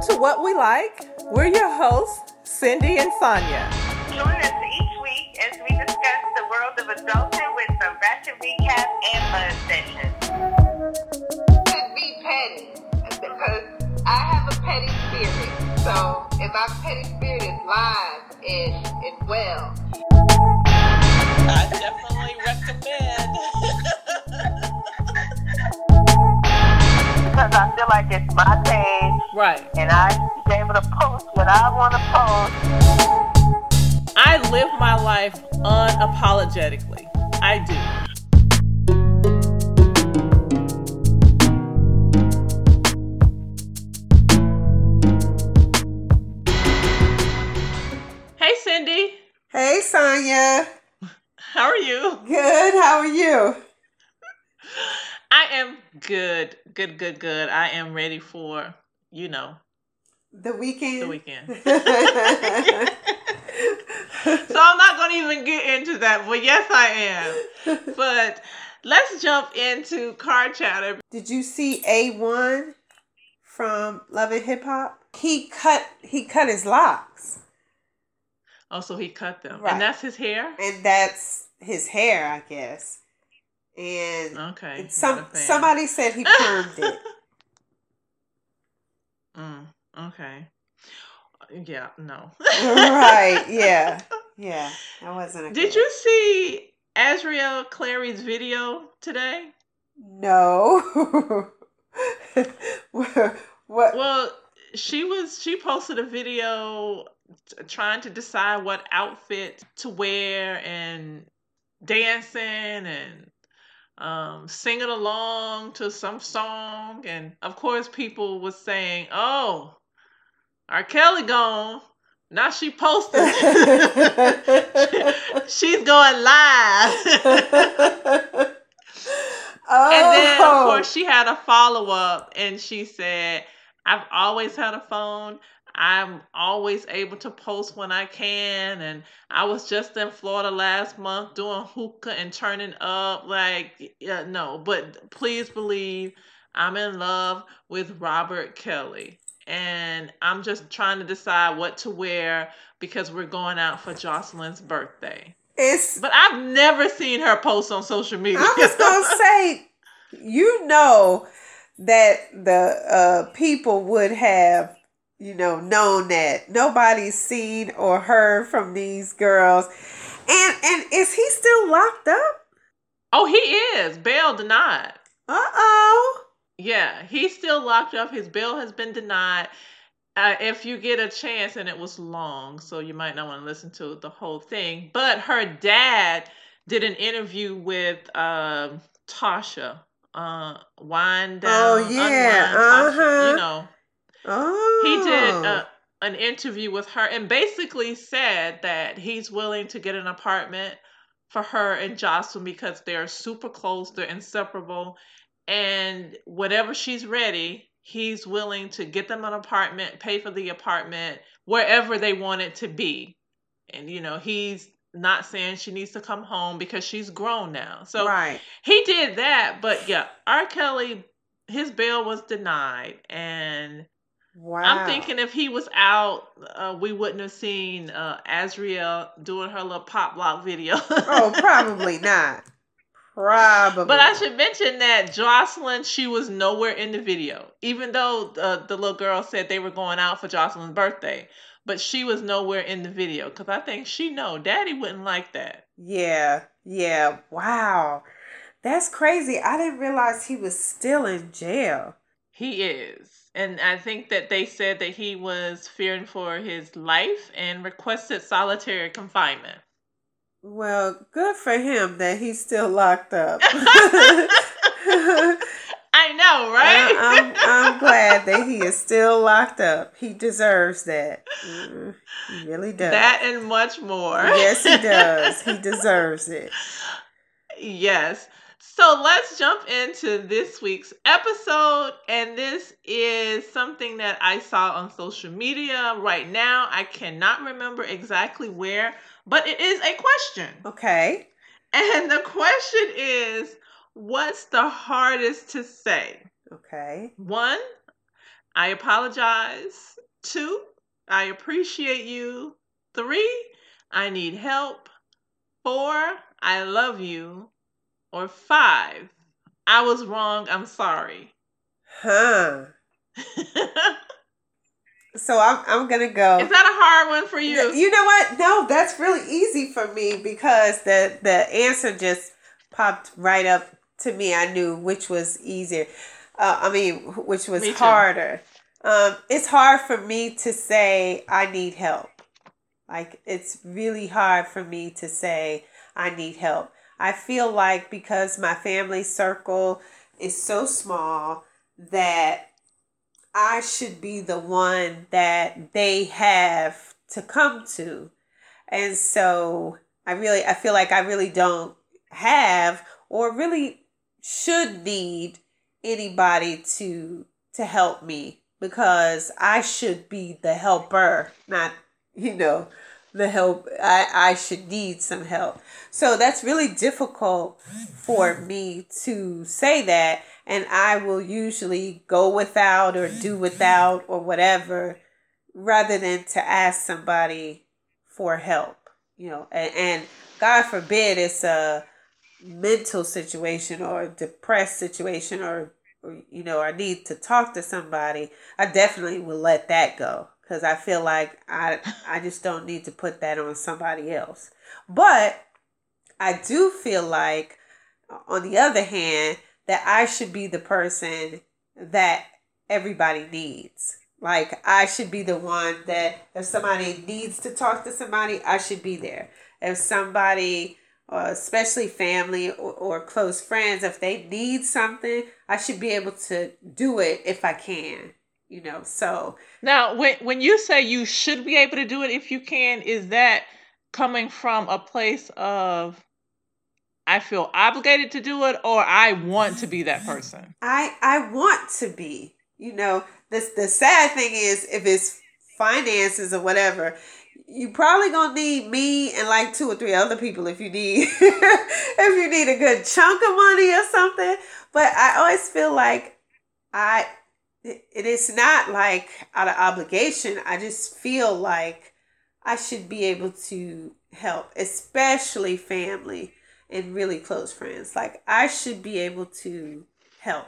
Welcome to What We Like. We're your hosts, Cindy and Sonia. Join us each week as we discuss the world of adulthood with some ratchet recap and fun sessions. Could be petty because I have a petty spirit. So if my petty spirit is live and, and well, I definitely recommend. Because I feel like it's my page Right. and I should be able to post what I want to post. I live my life unapologetically. I do. Hey, Cindy. Hey, Sonia. How are you? Good. How are you? I am good. Good, good, good. I am ready for, you know, The weekend. the weekend. so I'm not going to even get into that, but yes, I am. But let's jump into car chatter. Did you see A1 from Love and Hip Hop? He cut he cut his locks. Oh, so he cut them, Right. and that's his hair. And that's his hair, I guess. And Okay. some not a fan. somebody said he permed it. Mm, okay. Yeah. No. right. Yeah. Yeah. That wasn't a Did you see Azriel Clary's video today? No. what, what Well, she was she posted a video t- trying to decide what outfit to wear and dancing and um, singing along to some song, and of course, people was saying, "Oh, R. Kelly gone." Now she posted. She's going live. oh. And then, of course, she had a follow up and she said, I've always had a phone. I'm always able to post when I can. And I was just in Florida last month doing hookah and turning up. Like, yeah, no, but please believe I'm in love with Robert Kelly. And I'm just trying to decide what to wear because we're going out for Joycelyn's birthday. it's But I've never seen her post on social media. I was gonna say, you know that the uh, people would have, you know, known that nobody's seen or heard from these girls, and and is he still locked up? Oh, he is. Bail denied. Uh oh. Yeah, he's still locked up. His bail has been denied. Uh, if you get a chance, and it was long, so you might not want to listen to the whole thing. But her dad did an interview with um, Tasha. Uh, wind down. Oh, yeah, uh-huh. You know, Oh. he did uh, an interview with her and basically said that he's willing to get an apartment for her and Joycelyn because they're super close, they're inseparable, and whenever she's ready, he's willing to get them an apartment, pay for the apartment wherever they want it to be. And you know, he's not saying she needs to come home because she's grown now. So right. he did that, but yeah, R. Kelly, his bail was denied, and Wow. I'm thinking if he was out, uh, we wouldn't have seen uh, Azriel doing her little pop lock video. Oh, probably not. Probably. But I should mention that Joycelyn, she was nowhere in the video, even though uh, the little girl said they were going out for Joycelyn's birthday. But she was nowhere in the video because I think she know Daddy wouldn't like that. Yeah. Yeah. Wow. That's crazy. I didn't realize he was still in jail. He is. And I think that they said that he was fearing for his life and requested solitary confinement. Well, good for him that he's still locked up. I know, right? I, am I'm glad that he is still locked up. He deserves that. Mm, he really does. that and much more. yes, he does. He deserves it. yes. So let's jump into this week's episode. And this is something that I saw on social media right now. I cannot remember exactly where, but it is a question. Okay. And the question is what's the hardest to say? Okay. One, I apologize. Two, I appreciate you. Three, I need help. Four, I love you. Or five, I was wrong. I'm sorry. Huh. So I'm I'm gonna go. Is that a hard one for you? You know what? No, that's really easy for me because the the answer just popped right up to me. I knew which was easier. Uh, I mean, which was Me harder. Um, it's hard for me to say I need help. Like it's really hard for me to say I need help. I feel like because my family circle is so small that I should be the one that they have to come to. And so I really I feel like I really don't have or really should need anybody to to help me because I should be the helper, not you know, the help I I should need some help. So that's really difficult for me to say that and I will usually go without or do without or whatever rather than to ask somebody for help, you know, and, and God forbid it's a mental situation or a depressed situation or, or you know, I need to talk to somebody, I definitely will let that go because I feel like I I just don't need to put that on somebody else. But I do feel like on the other hand that I should be the person that everybody needs. Like I should be the one that if somebody needs to talk to somebody, I should be there. If somebody, uh, especially family or, or close friends, if they need something, I should be able to do it if I can. You know, so Now, when when you say you should be able to do it if you can, is that coming from a place of I feel obligated to do it or I want to be that person? I I want to be. You know, this the sad thing is if it's finances or whatever, you probably gonna need me and like two or three other people if you need if you need a good chunk of money or something. But I always feel like I it is not like out of obligation. I just feel like I should be able to help, especially family and really close friends. Like I should be able to help.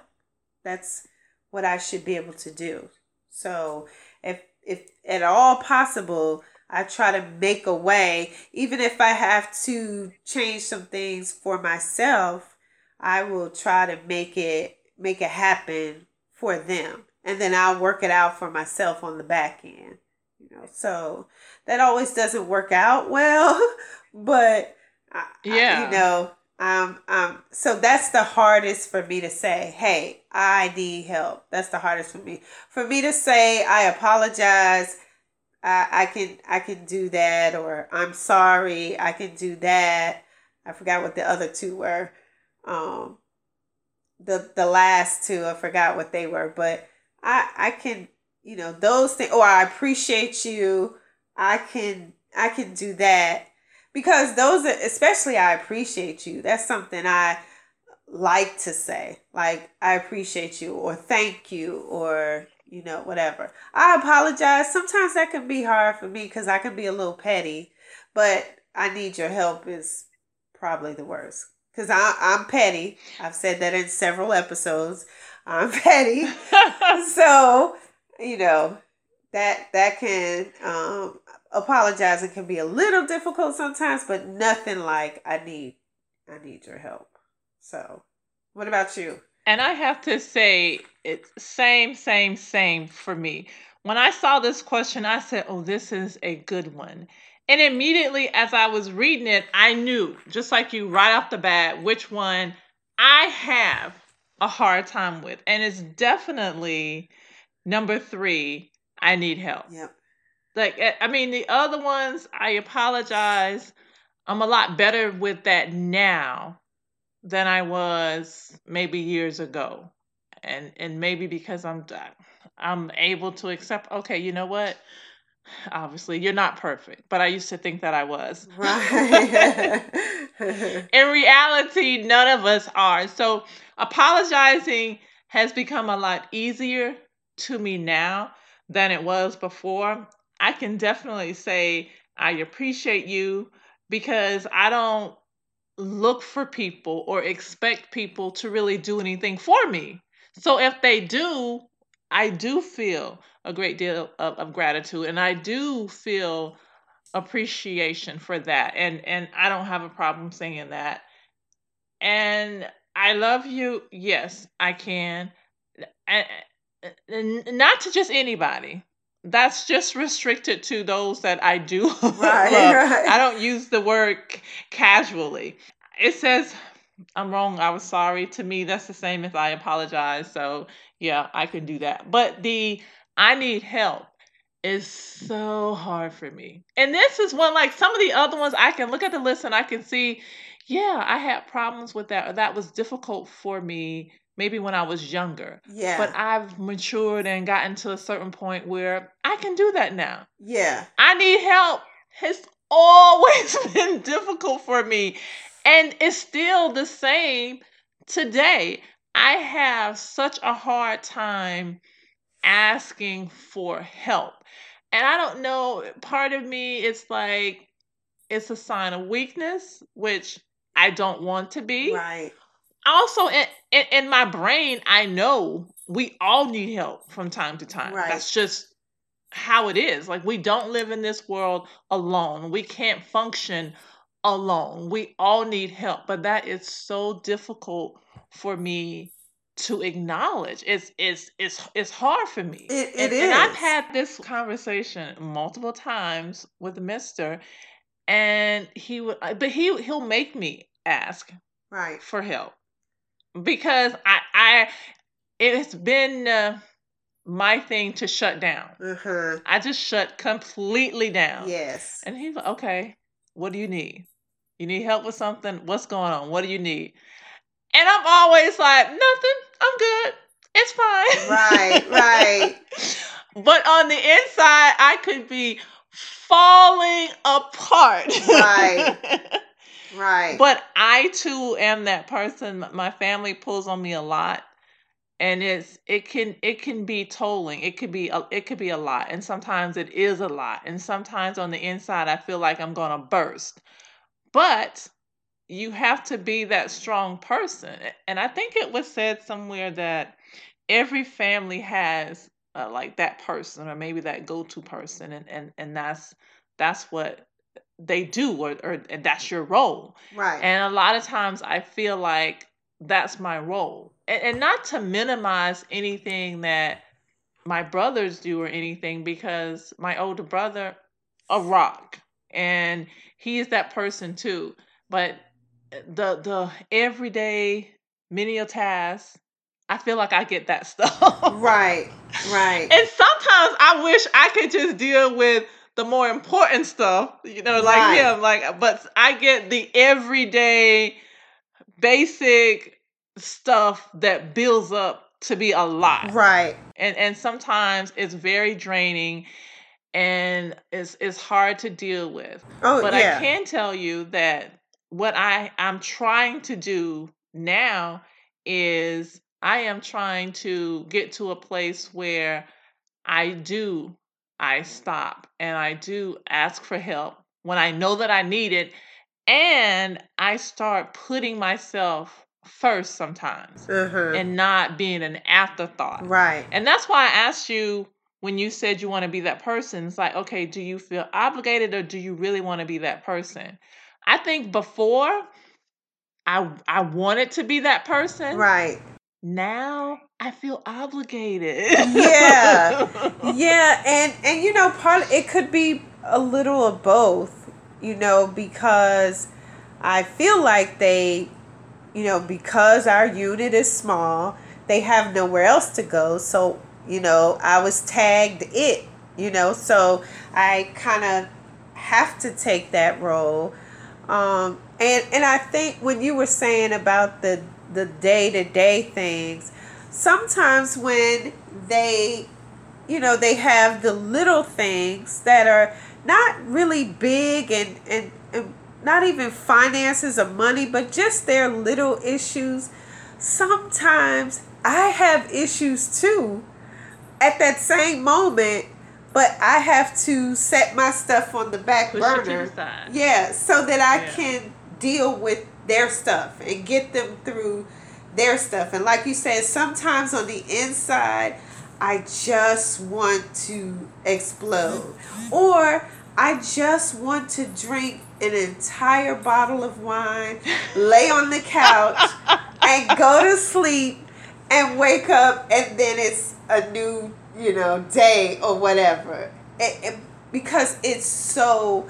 That's what I should be able to do. So if if at all possible, I try to make a way, even if I have to change some things for myself, I will try to make it make it happen for them. And then I'll work it out for myself on the back end. You know, so that always doesn't work out well, but I, I- Yeah. you know, um, um, so that's the hardest for me to say, hey, I need help. That's the hardest for me. For me to say, I apologize, I, I can I can do that, or I'm sorry, I can do that. I forgot what the other two were. Um, the the last two, I forgot what they were, but I I can you know those things. Or oh, I appreciate you. I can I can do that because those are especially I appreciate you. That's something I like to say. Like I appreciate you or thank you or you know whatever. I apologize. Sometimes that can be hard for me cuz I can be a little petty, but I need your help is probably the worst I I'm petty. I've said that in several episodes. I'm petty. so, you know, that that can um apologizing can be a little difficult sometimes, but nothing like I need I need your help. So, what about you? And I have to say, it's same, same, same for me. When I saw this question, I said, Oh, this is a good one. And immediately as I was reading it, I knew, just like you, right off the bat, which one I have a hard time with. And it's definitely number three I need help. Yep. Like, eh, I mean, the other ones, I apologize. I'm a lot better with that now than I was maybe years ago. And and maybe because I'm I'm able to accept okay, you know what? Obviously, you're not perfect, but I used to think that I was. Right. In reality, none of us are. So, apologizing has become a lot easier to me now than it was before, I can definitely say I appreciate you because I don't look for people or expect people to really do anything for me. So if they do, I do feel a great deal of, of gratitude and I do feel appreciation for that. And and I don't have a problem saying that. And I love you. Yes, I can. And, and not to just anybody. That's just restricted to those that I do Right, love. right. I don't use the word c- casually. It says I'm wrong. I was sorry. To me, that's the same as I apologize. So yeah, I can do that. But the I need help is so hard for me. And this is one like some of the other ones I can look at the list and I can see, yeah, I had problems with that or that was difficult for me maybe when I was younger. Yeah. But I've matured and gotten to a certain point where I can do that now. yeah. I need help. It's always been difficult for me. And it's still the same today. I have such a hard time asking for help. And I don't know, part of me it's like it's a sign of weakness, which I don't want to be Right. also in, in, in my brain i know we all need help from time to time Right. that's just how it is like we don't live in this world alone we can't function alone we all need help but that is so difficult for me to acknowledge it's it's it's it's hard for me It- and, it and i've had this conversation multiple times with mister and he would but he he'll make me ask Right. for help because I I it's been uh, my thing to shut down. Uh-huh. I just shut completely down. Yes. And he's like, okay, what do you need? You need help with something? What's going on? What do you need? And I'm always like, nothing. I'm good. It's fine. Right, right. but on the inside, I could be falling apart. Right. Right. But I too am that person. My family pulls on me a lot, and it's it can it can be tolling. It could be a, it could be a lot, and sometimes it is a lot, and sometimes on the inside I feel like I'm gonna burst. But you have to be that strong person, and I think it was said somewhere that every family has uh, like that person or maybe that go-to person, and and and that's that's what they do or, or and that's your role right. and a lot of times I feel like that's my role. And, and not to minimize anything that my brothers do or anything, because my older brother, a rock, and he is that person too. But eh, the the everyday menial tasks, I feel like I get that stuff. right. Right. And sometimes I wish I could just deal with the more important stuff, you know, like Right. him. Like, but I get the everyday, basic stuff that builds up to be a lot, right. and and sometimes it's very draining, and it's it's hard to deal with. Oh But yeah. I can tell you that what I I'm trying to do now is I am trying to get to a place where I do I stop and I do ask for help when I know that I need it and I start putting myself first sometimes Uh-huh. and not being an afterthought. right. And that's why I asked you when you said you want to be that person. It's like, okay, do you feel obligated or do you really want to be that person? I think before I I wanted to be that person. Right. Now I feel obligated. Yeah. Yeah, and and you know, part it could be a little of both, you know, because I feel like they, you know, because our unit is small, they have nowhere else to go. So, you know, I was tagged it, you know, so I kind of have to take that role. Um, and and I think when you were saying about the the day to day things, sometimes when they you know they have the little things that are not really big and, and, and not even finances or money but just their little issues sometimes i have issues too at that same moment, but I have to set my stuff on the back Push burner. the. Yeah, so that I Yeah. can deal with their stuff and get them through their stuff. And like you said, sometimes on the inside, I just want to explode. Or I just want to drink an entire bottle of wine, lay on the couch, and go to sleep and wake up, and then it's a new, you know, day or whatever. It, it- because it's so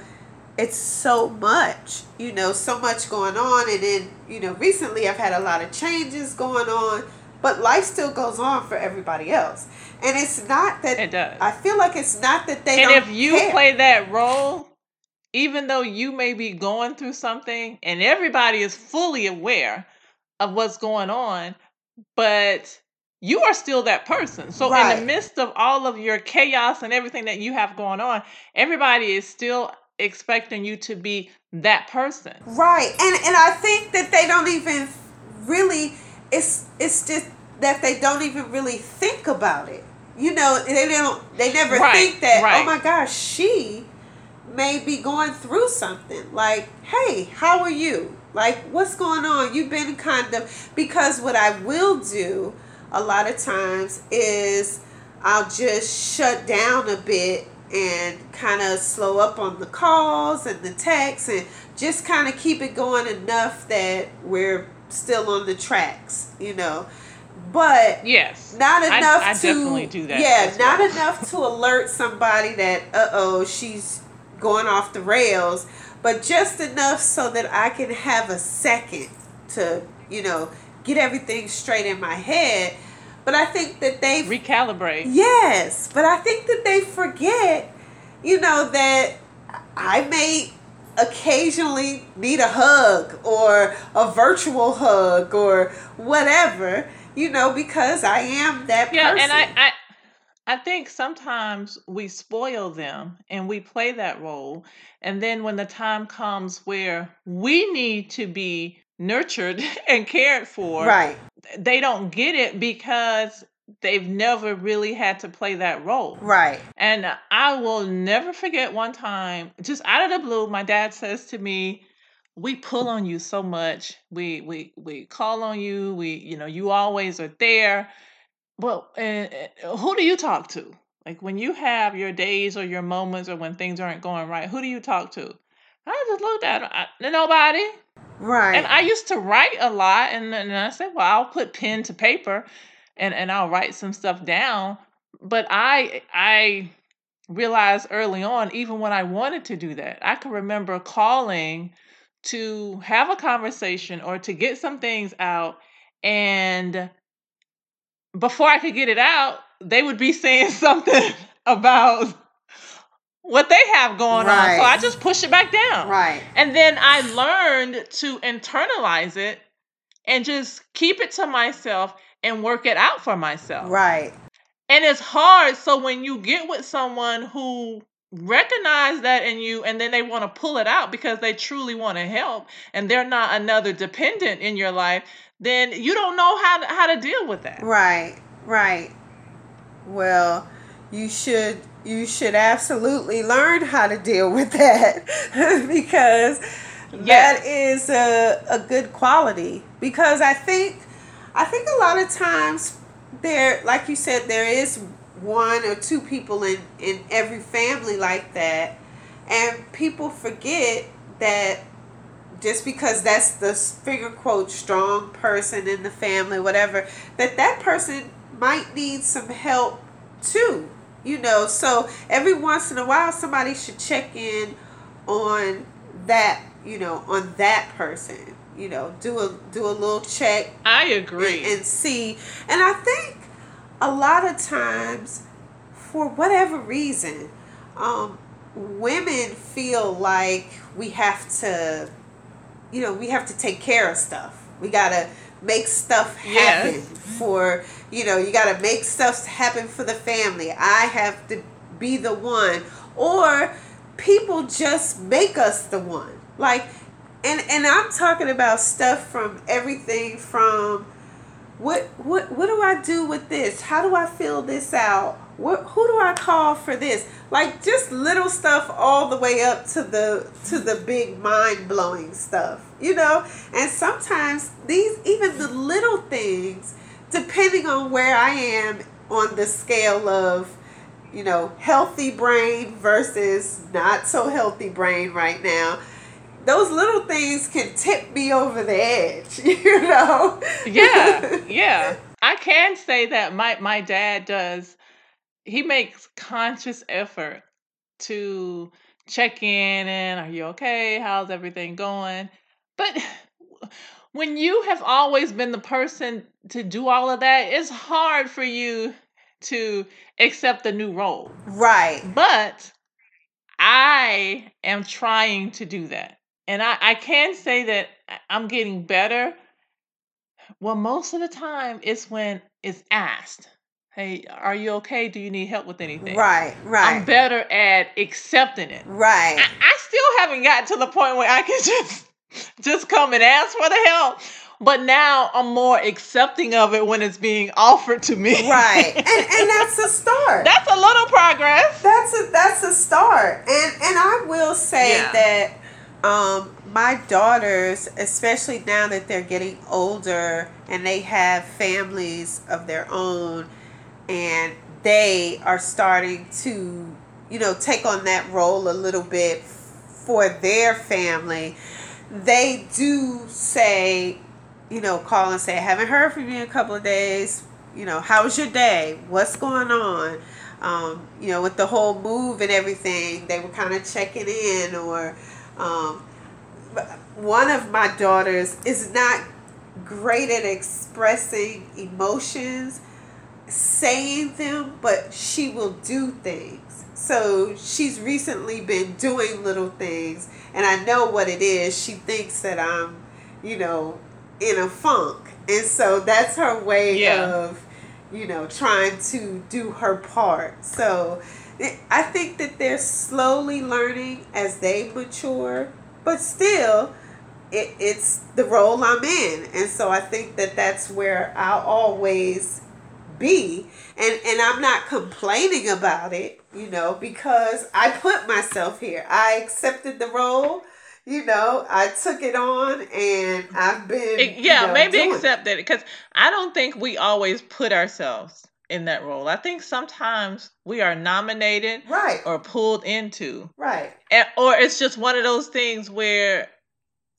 it's so much, you know, so much going on. And then, you know, recently I've had a lot of changes going on, but life still goes on for everybody else. And it's not that It does. I feel like it's not that they and don't if you care. play that role, even though you may be going through something and everybody is fully aware of what's going on, but you are still that person. So in the midst of all of your chaos and everything that you have going on, everybody is still expecting you to be that person. Right. And and I think that they don't even really it's it's just that they don't even really think about it. You know, they don't they never Right, think that oh my gosh, she may be going through something. Like, hey, how are you? Like, what's going on? You've been kind of because what I will do a lot of times is I'll just shut down a bit and kind of slow up on the calls and the texts and just kind of keep it going enough that we're still on the tracks, you know. But Yes. not enough I to definitely do that Yeah, not well. enough to alert somebody that uh oh she's going off the rails, but just enough so that I can have a second to you know get everything straight in my head. But I think that they Recalibrate. Yes, but I think that they forget, you know, that I may occasionally need a hug or a virtual hug or whatever, you know, because I am that Yeah, person. and I, I I think sometimes we spoil them and we play that role. And then when the time comes where we need to be nurtured and cared for, right. they don't get it because they've never really had to play that role. Right. And I will never forget one time, just out of the blue, my dad says to me, "We pull on you so much. We we we call on you. We you know you always are there. Well, and, and who do you talk to? Like when you have your days or your moments or when things aren't going right, who do you talk to?" I just looked at him. Nobody. Right. And I used to write a lot, and, and I said, well, I'll put pen to paper, and and I'll write some stuff down. But I I realized early on, even when I wanted to do that, I could remember calling to have a conversation or to get some things out, and before I could get it out, they would be saying something about what they have going on. So I just push it back down. right. And then I learned to internalize it and just keep it to myself and work it out for myself. Right. And it's hard. So when you get with someone who recognize that in you and then they want to pull it out because they truly want to help and they're not another dependent in your life, then you don't know how to, how to deal with that. Right. Right. Well, you should you should absolutely learn how to deal with that. Because that is a, a good quality. Because I think I think a lot of times there like you said there is one or two people in in every family like that. And people forget that just because that's the figure quote strong person in the family whatever that that person might need some help too you know so every once in a while somebody should check in on that you know on that person you know do a do a little check I agree. and, and see. And I think a lot of times, for whatever reason, um, women feel like we have to, you know, we have to take care of stuff. We gotta make stuff happen Yes. for, you know, you gotta make stuff happen for the family. I have to be the one, or people just make us the one. Like, and and I'm talking about stuff from everything from what what what do I do with this? How do I fill this out? what who do I call for this? Like just little stuff all the way up to the to the big mind blowing stuff, you know? And sometimes these even the little things, depending on where I am on the scale of, you know, healthy brain versus not so healthy brain right now, those little things can tip me over the edge, you know? yeah, yeah. I can say that my my dad does. He makes conscious effort to check in and are you okay? How's everything going? But when you have always been the person to do all of that, it's hard for you to accept the new role. Right. But I am trying to do that. And I, I can say that I'm getting better. Well, most of the time it's when it's asked. Hey, are you okay? Do you need help with anything? Right, right. I'm better at accepting it. Right. I, I still haven't gotten to the point where I can just just come and ask for the help. But now I'm more accepting of it when it's being offered to me. Right. And and that's a start. That's a little progress. That's a that's a start. And and I will say Yeah. that um my daughters, especially now that they're getting older and they have families of their own and they are starting to, you know, take on that role a little bit for their family, they do say, you know, call and say, I haven't heard from you in a couple of days. You know, how was your day? What's going on? Um, you know, with the whole move and everything, they were kind of checking in or um, one of my daughters is not great at expressing emotions, saying them, but she will do things. So she's recently been doing little things, and I know what it is. She thinks that I'm, you know, in a funk. And so that's her way Yeah. of, you know, trying to do her part. So I think that they're slowly learning as they mature, but still, it, it's the role I'm in. And so I think that that's where I'll always be. And, and I'm not complaining about it, you know, because I put myself here. I accepted the role. You know, I took it on and I've been. It- you yeah, know, maybe doing it. because I don't think we always put ourselves in that role. I think sometimes we are nominated Right, or pulled into, right. and, or it's just one of those things where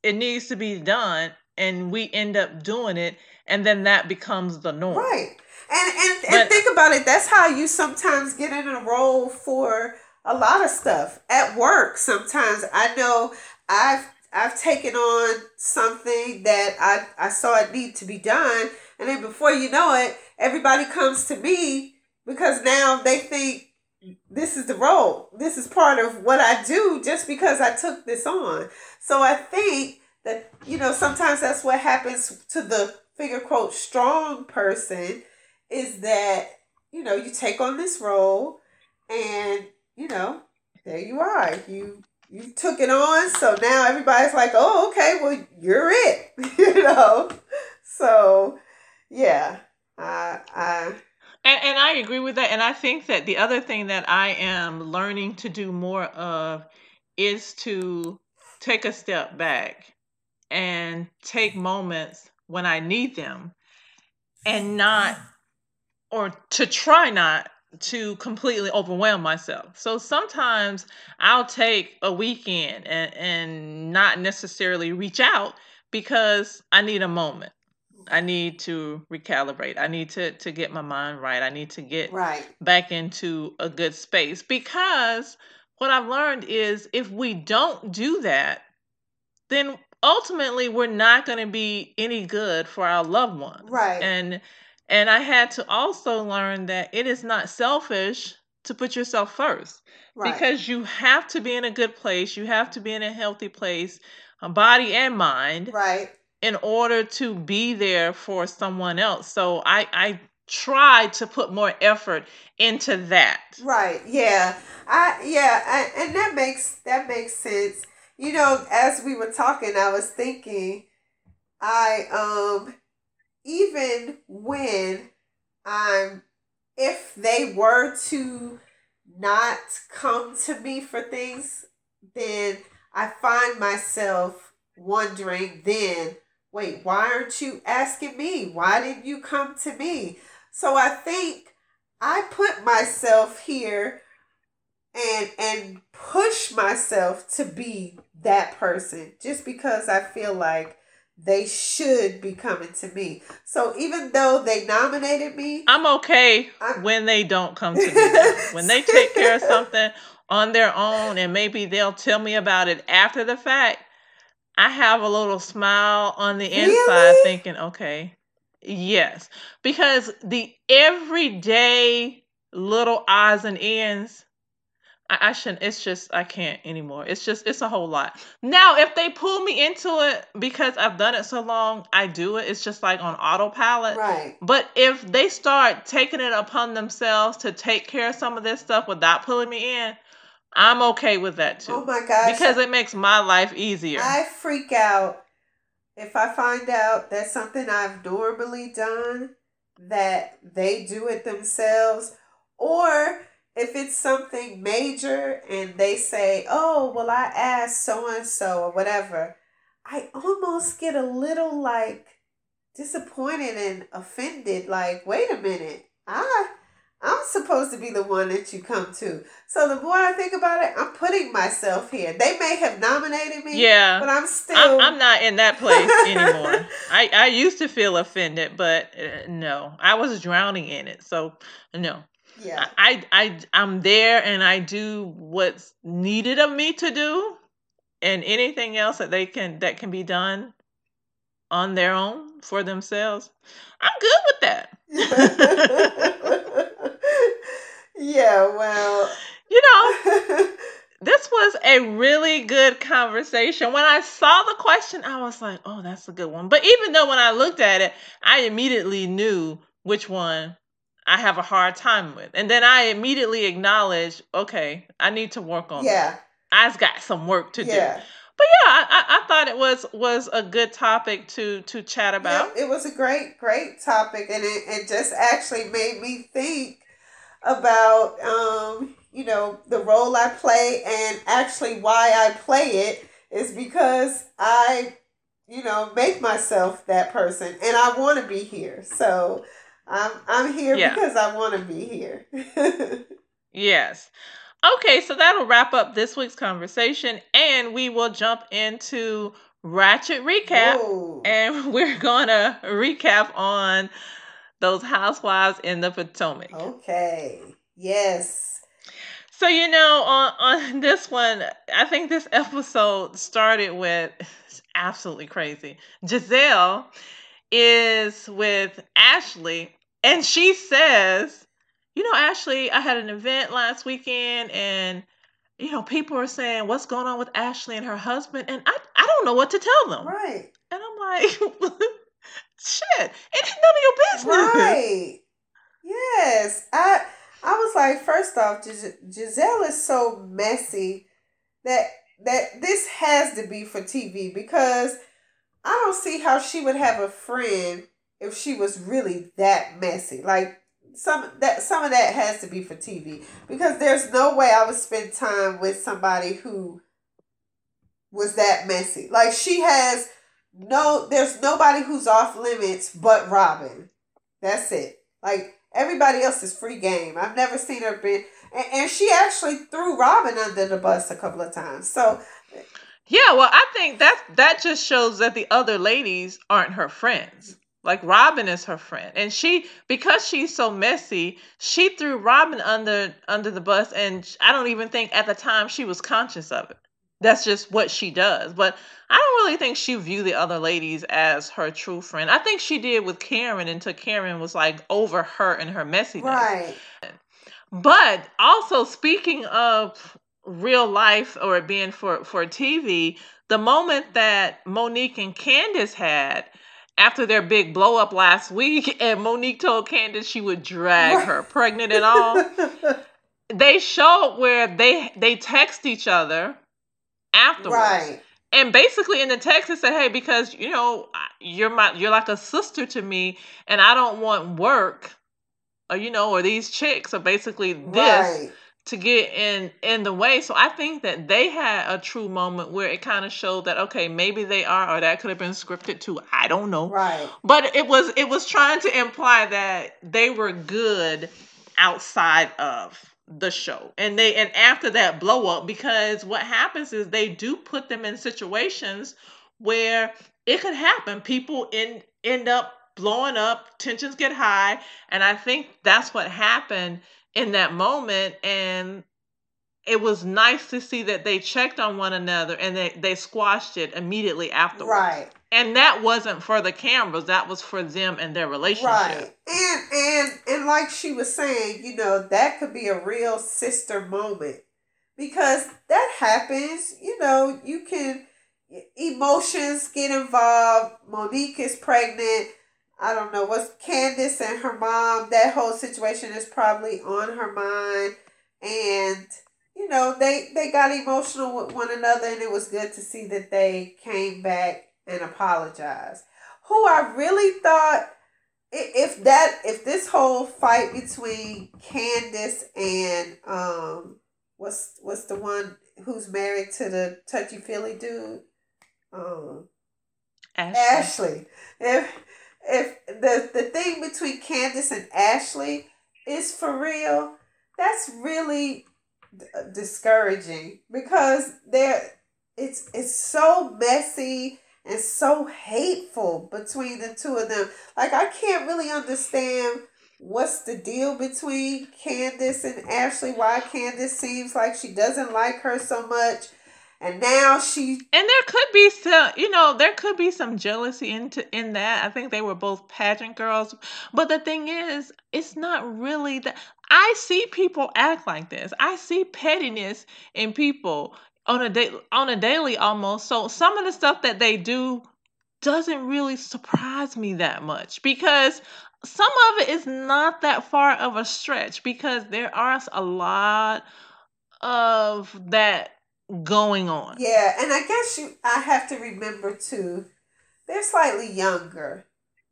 it needs to be done, and we end up doing it, and then that becomes the norm. Right. And and, and think about it, that's how you sometimes get in a role for a lot of stuff. At work sometimes I know I've I've taken on something that I, I saw it need to be done and then before you know it, everybody comes to me because now they think this is the role. This is part of what I do just because I took this on. So I think that, you know, sometimes that's what happens to the figure quote strong person is that, you know, you take on this role and, you know, there you are. You you took it on, so now everybody's like, Oh, okay, well you're it. you know. So yeah. I I And, and I agree with that. And I think that the other thing that I am learning to do more of is to take a step back and take moments when I need them and not, or to try not to completely overwhelm myself. So sometimes I'll take a weekend and, and not necessarily reach out because I need a moment. I need to recalibrate. I need to to get my mind right. I need to get right. back into a good space because what I've learned is if we don't do that, then ultimately we're not going to be any good for our loved ones. Right. And and I had to also learn that it is not selfish to put yourself first Right. because you have to be in a good place, you have to be in a healthy place, body and mind right. in order to be there for someone else. So I I try to put more effort into that. Right. Yeah. I yeah, I, and that makes that makes sense. You know, as we were talking, I was thinking I um even when I'm if they were to not come to me for things, then I find myself wondering then, wait, why aren't you asking me? Why didn't you come to me? So I think I put myself here and and push myself to be that person just because I feel like they should be coming to me. So even though they nominated me, I'm okay I'm- when they don't come to me. when they take care of something on their own and maybe they'll tell me about it after the fact, I have a little smile on the inside Really? thinking, okay, yes. Because the everyday little odds and ends, I, I shouldn't, it's just, I can't anymore. It's just, it's a whole lot. Now, if they pull me into it because I've done it so long, I do it. It's just like on autopilot. right. But if they start taking it upon themselves to take care of some of this stuff without pulling me in, I'm okay with that too. Oh my gosh. because it makes my life easier. I freak out if I find out that something I've normally done that they do it themselves or if it's something major and they say, "Oh, well I asked so and so or whatever." I almost get a little like disappointed and offended like, "Wait a minute. I I'm supposed to be the one that you come to." So the more I think about it, I'm putting myself here. They may have nominated me, yeah. but I'm still. I'm, I'm not in that place anymore. I, I used to feel offended, but uh, no, I was drowning in it. So, no. Yeah. I, I I'm there and I do what's needed of me to do, and anything else that they can that can be done on their own for themselves, I'm good with that. yeah. Well. you know, this was a really good conversation. When I saw the question, I was like, "Oh, that's a good one." But even though when I looked at it, I immediately knew which one I have a hard time with, and then I immediately acknowledge, "Okay, I need to work on that." yeah. I've got some work to do. Yeah. But yeah, I, I, thought it was was a good topic to to chat about. Yeah, it was a great, great topic, and it, it just actually made me think about, um, you know, the role I play, and actually why I play it is because I, you know, make myself that person, and I want to be here. So I'm I'm here Yeah. because I want to be here. Yes. Okay, so that'll wrap up this week's conversation, and we will jump into Ratchet Recap. Whoa. And we're gonna recap on those housewives in the Potomac. Okay. Yes. So you know, on on this one, I think this episode started with absolutely crazy. Gizelle is with Ashley, and she says, "You know, Ashley, I had an event last weekend, and you know, people are saying what's going on with Ashley and her husband, and I I don't know what to tell them." Right. And I'm like, "Shit, it's none of your business." Right. Yes. I I was like, first off, Gis- Gizelle is so messy that that this has to be for TV because I don't see how she would have a friend if she was really that messy. Like some that some of that has to be for TV because there's no way I would spend time with somebody who was that messy. Like she has no there's nobody who's off limits but Robyn. That's it. Like everybody else is free game. I've never seen her been and, and she actually threw Robyn under the bus a couple of times. So Yeah, well, I think that that just shows that the other ladies aren't her friends. Like Robyn is her friend, and she because she's so messy, she threw Robyn under under the bus, and I don't even think at the time she was conscious of it. That's just what she does. But I don't really think she viewed the other ladies as her true friend. I think she did with Karen until Karen was like over her and her messiness. right. But also speaking of real life or it being for for TV, the moment that Monique and Candace had after their big blow up last week, and Monique told Candace she would drag her pregnant and all, they showed where they they text each other afterwards. right. And basically in the text it said, "Hey, because you know you're my you're like a sister to me, and I don't want work or you know, or these chicks are basically this Right. To get in in the way. So I think that they had a true moment where it kind of showed that okay, maybe they are, or that could have been scripted too. I don't know. Right. But it was it was trying to imply that they were good outside of the show. And they and after that blow up because what happens is they do put them in situations where it could happen. People in end up blowing up, tensions get high, and I think that's what happened in that moment and it was nice to see that they checked on one another and they, they squashed it immediately afterwards. Right. And that wasn't for the cameras, that was for them and their relationship. Right. And and and like she was saying, you know, that could be a real sister moment. Because that happens, you know, you can emotions get involved. Monique is pregnant. I don't know what's Candace and her mom, that whole situation is probably on her mind. And you know, they they got emotional with one another and it was good to see that they came back and apologized. Who I really thought if that if this whole fight between Candace and um what's what's the one who's married to the touchy feely dude? Um Ashley. Ashley. If if the the thing between Candace and Ashley is for real, that's really d- uh, discouraging because they're it's it's so messy and so hateful between the two of them. Like I can't really understand what's the deal between Candace and Ashley. Why Candace seems like she doesn't like her so much. And now she And there could be some, you know, there could be some jealousy into in that. I think they were both pageant girls, but the thing is, it's not really that. I see people act like this. I see pettiness in people on a day on a daily almost. So some of the stuff that they do doesn't really surprise me that much because some of it is not that far of a stretch because there are a lot of that going on. Yeah, and I guess you I have to remember too, they're slightly younger.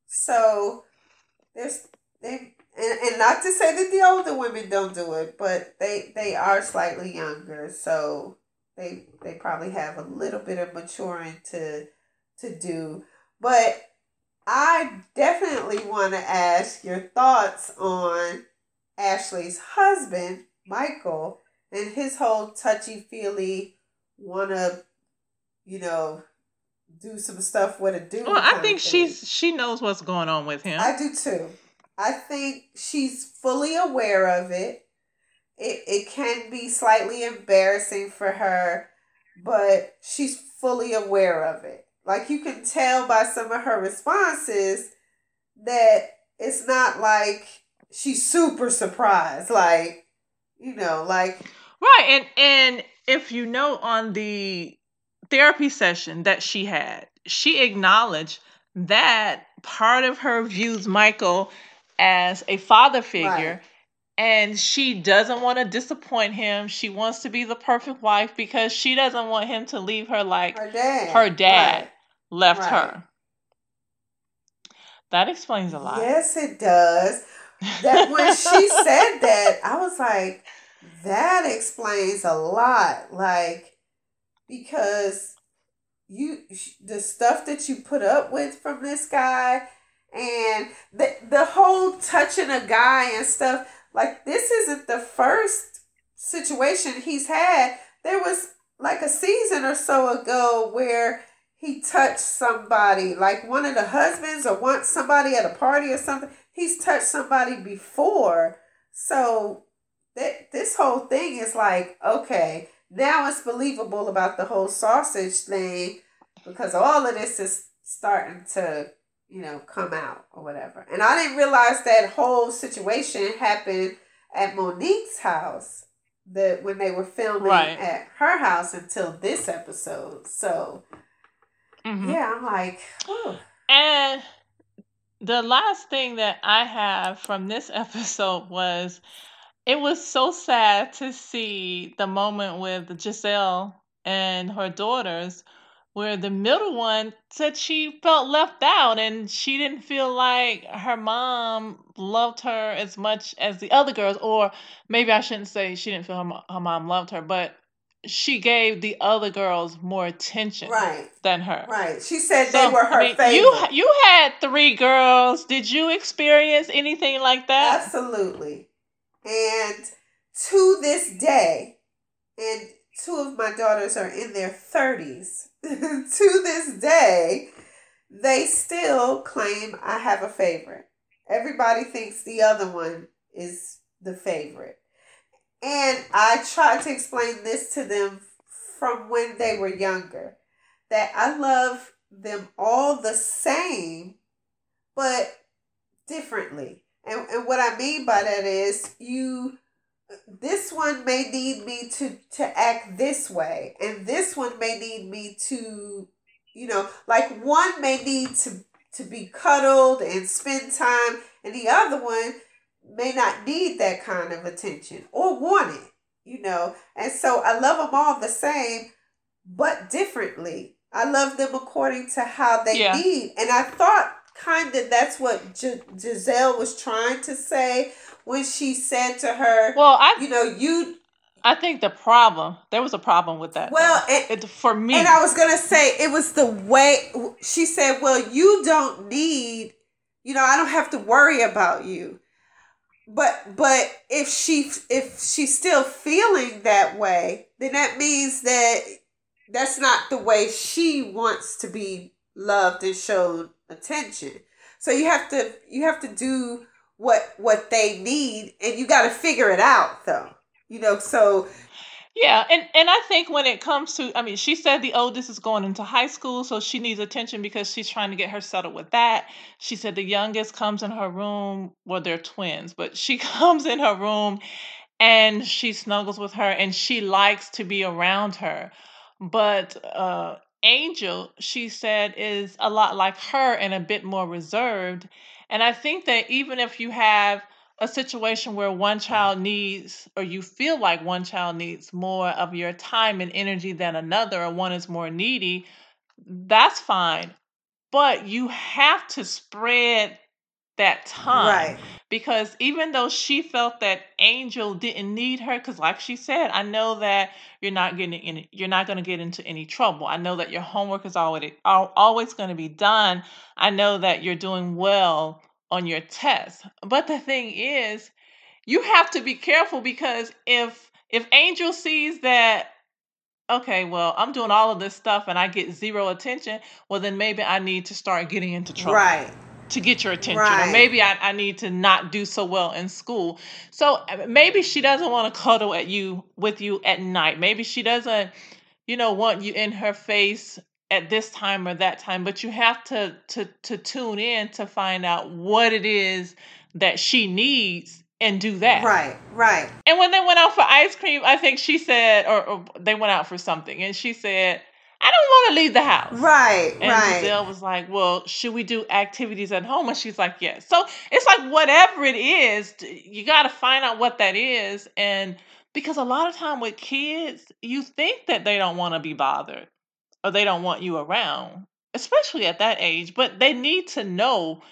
So there's they and, and not to say that the older women don't do it, but they they are slightly younger, so they they probably have a little bit of maturing to to do. But I definitely want to ask your thoughts on Ashley's husband, Michael, and his whole touchy feely wanna, you know, do some stuff with a dude. Well, I think she's she knows what's going on with him. I do too. I think she's fully aware of it. It it can be slightly embarrassing for her, but she's fully aware of it. Like you can tell by some of her responses that it's not like she's super surprised. Like, you know, like right, and and if you know on the therapy session that she had, she acknowledged that part of her views Michael as a father figure. Right. And she doesn't want to disappoint him. She wants to be the perfect wife because she doesn't want him to leave her like her dad. her dad left right. her. That explains a lot. Yes, it does. that when she said that, I was like, that explains a lot. Like, because you, the stuff that you put up with from this guy, and the the whole touching a guy and stuff. Like, this isn't the first situation he's had. There was like a season or so ago where he touched somebody, like one of the husbands or one somebody at a party or something. He's touched somebody before. So that this whole thing is like, okay, now it's believable about the whole sausage thing because all of this is starting to, you know, come out or whatever. And I didn't realize that whole situation happened at Monique's house that when they were filming Right. at her house until this episode. So Mhm. yeah, I'm like. And the last thing that I have from this episode was it was so sad to see the moment with Gizelle and her daughters where the middle one said she felt left out and she didn't feel like her mom loved her as much as the other girls or maybe I shouldn't say she didn't feel her, her mom loved her but she gave the other girls more attention Right. than her. Right. She said So, they were her I mean, favorite. you you had three girls. Did you experience anything like that? Absolutely. And to this day, and two of my daughters are in their 30s, to this day, they still claim I have a favorite. Everybody thinks the other one is the favorite. And I tried to explain this to them from when they were younger that I love them all the same, but differently. And, and what I mean by that is you this one may need me to to act this way and this one may need me to you know like one may need to to be cuddled and spend time and the other one may not need that kind of attention or want it you know and so i love them all the same but differently i love them according to how they Yeah. need and i thought kind of that's what G- Gizelle was trying to say when she said to her Well, I you know you I think the problem there was a problem with that. Well, and- it, for me, and i was gonna say it was the way she said well you don't need you know i don't have to worry about you but but if she if she's still feeling that way then that means that that's not the way she wants to be loved and shown attention so you have to you have to do what what they need and you got to figure it out though you know so Yeah, and and I think when it comes to, I mean, she said the oldest is going into high school, so she needs attention because she's trying to get her settled with that. She said the youngest comes in her room, well, they're twins, but she comes in her room and she snuggles with her and she likes to be around her. But uh Angel, she said, is a lot like her and a bit more reserved. And I think that even if you have a situation where one child needs or you feel like one child needs more of your time and energy than another or one is more needy that's fine but you have to spread that time right. because even though she felt that angel didn't need her because like she said i know that you're not getting in you're not going to get into any trouble. I know that your homework is already al- always going to be done. I know that you're doing well on your test. But the thing is you have to be careful because if if angel sees that okay well i'm doing all of this stuff and i get zero attention well then maybe i need to start getting into trouble. Right to get your attention Right. or maybe I, I need to not do so well in school. So uh, maybe she doesn't want to cuddle at you with you at night. Maybe she doesn't you know want you in her face at this time or that time but you have to to to tune in to find out what it is that she needs and do that. Right right. And when they went out for ice cream i think she said or, or they went out for something and she said i don't want to leave the house right and right Gizelle was like, Well, should we do activities at home? And she's like, Yes. So it's like, whatever it is, you got to find out what that is. And because a lot of time with kids, you think that they don't want to be bothered or they don't want you around, especially at that age. But they need to know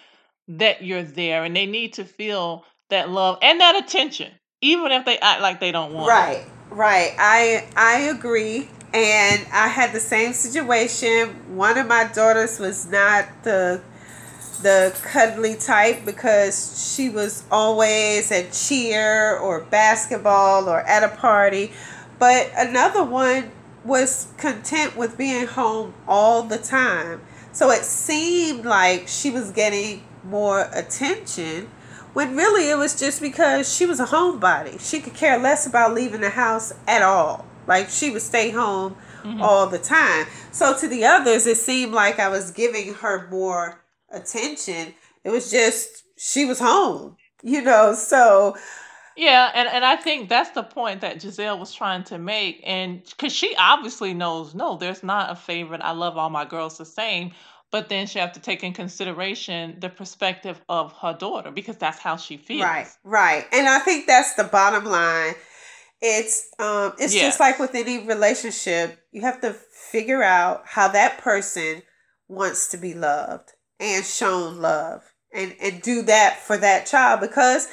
that you're there and they need to feel that love and that attention, even if they act like they don't want it. Right, right. I I agree. And I had the same situation. One of my daughters was not the the cuddly type because she was always at cheer or basketball or at a party. But another one was content with being home all the time. So it seemed like she was getting more attention when really it was just because she was a homebody. She could care less about leaving the house at all. Like she would stay home mm-hmm. all the time. So to the others, it seemed like I was giving her more attention. It was just she was home, you know. So Yeah, and, and I think that's the point that Gizelle was trying to make. And because she obviously knows, no, there's not a favorite. I love all my girls the same. But then she have to take in consideration the perspective of her daughter because that's how she feels. Right, right. And I think that's the bottom line it's um it's Yes. just like with any relationship you have to figure out how that person wants to be loved and shown love and and do that for that child because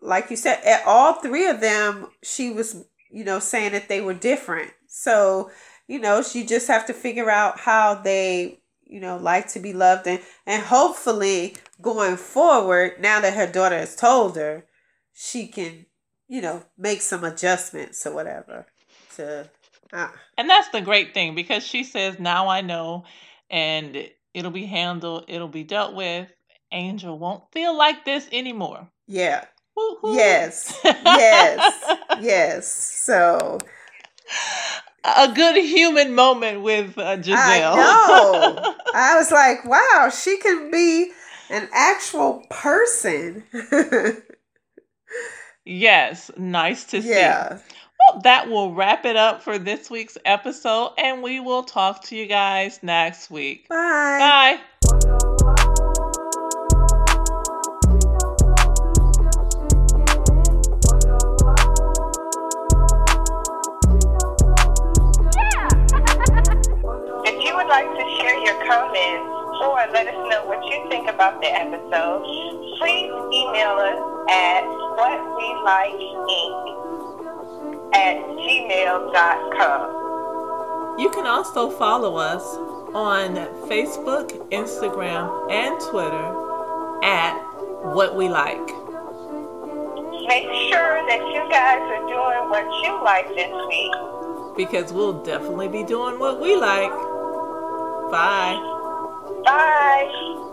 like you said at all three of them she was you know saying that they were different so you know she just have to figure out how they you know like to be loved and and hopefully going forward now that her daughter has told her she can you know make some adjustments or whatever to uh, And that's the great thing because she says, Now I know, and it'll be handled, it'll be dealt with. Angel won't feel like this anymore. yeah Woo-hoo. yes yes yes so A good human moment with uh, Gizelle. I know. I was like, wow, she can be an actual person. yes, nice to see. yeah. Well, that will wrap it up for this week's episode, and we will talk to you guys next week. Bye. Bye. If you would like to share your comments or let us know what you think about the episode, please email us at whatwelikeink at gmail.com. You can also follow us on Facebook, Instagram, and Twitter at What We Like. Make sure that you guys are doing what you like this week. Because we'll definitely be doing what we like. Bye. Bye.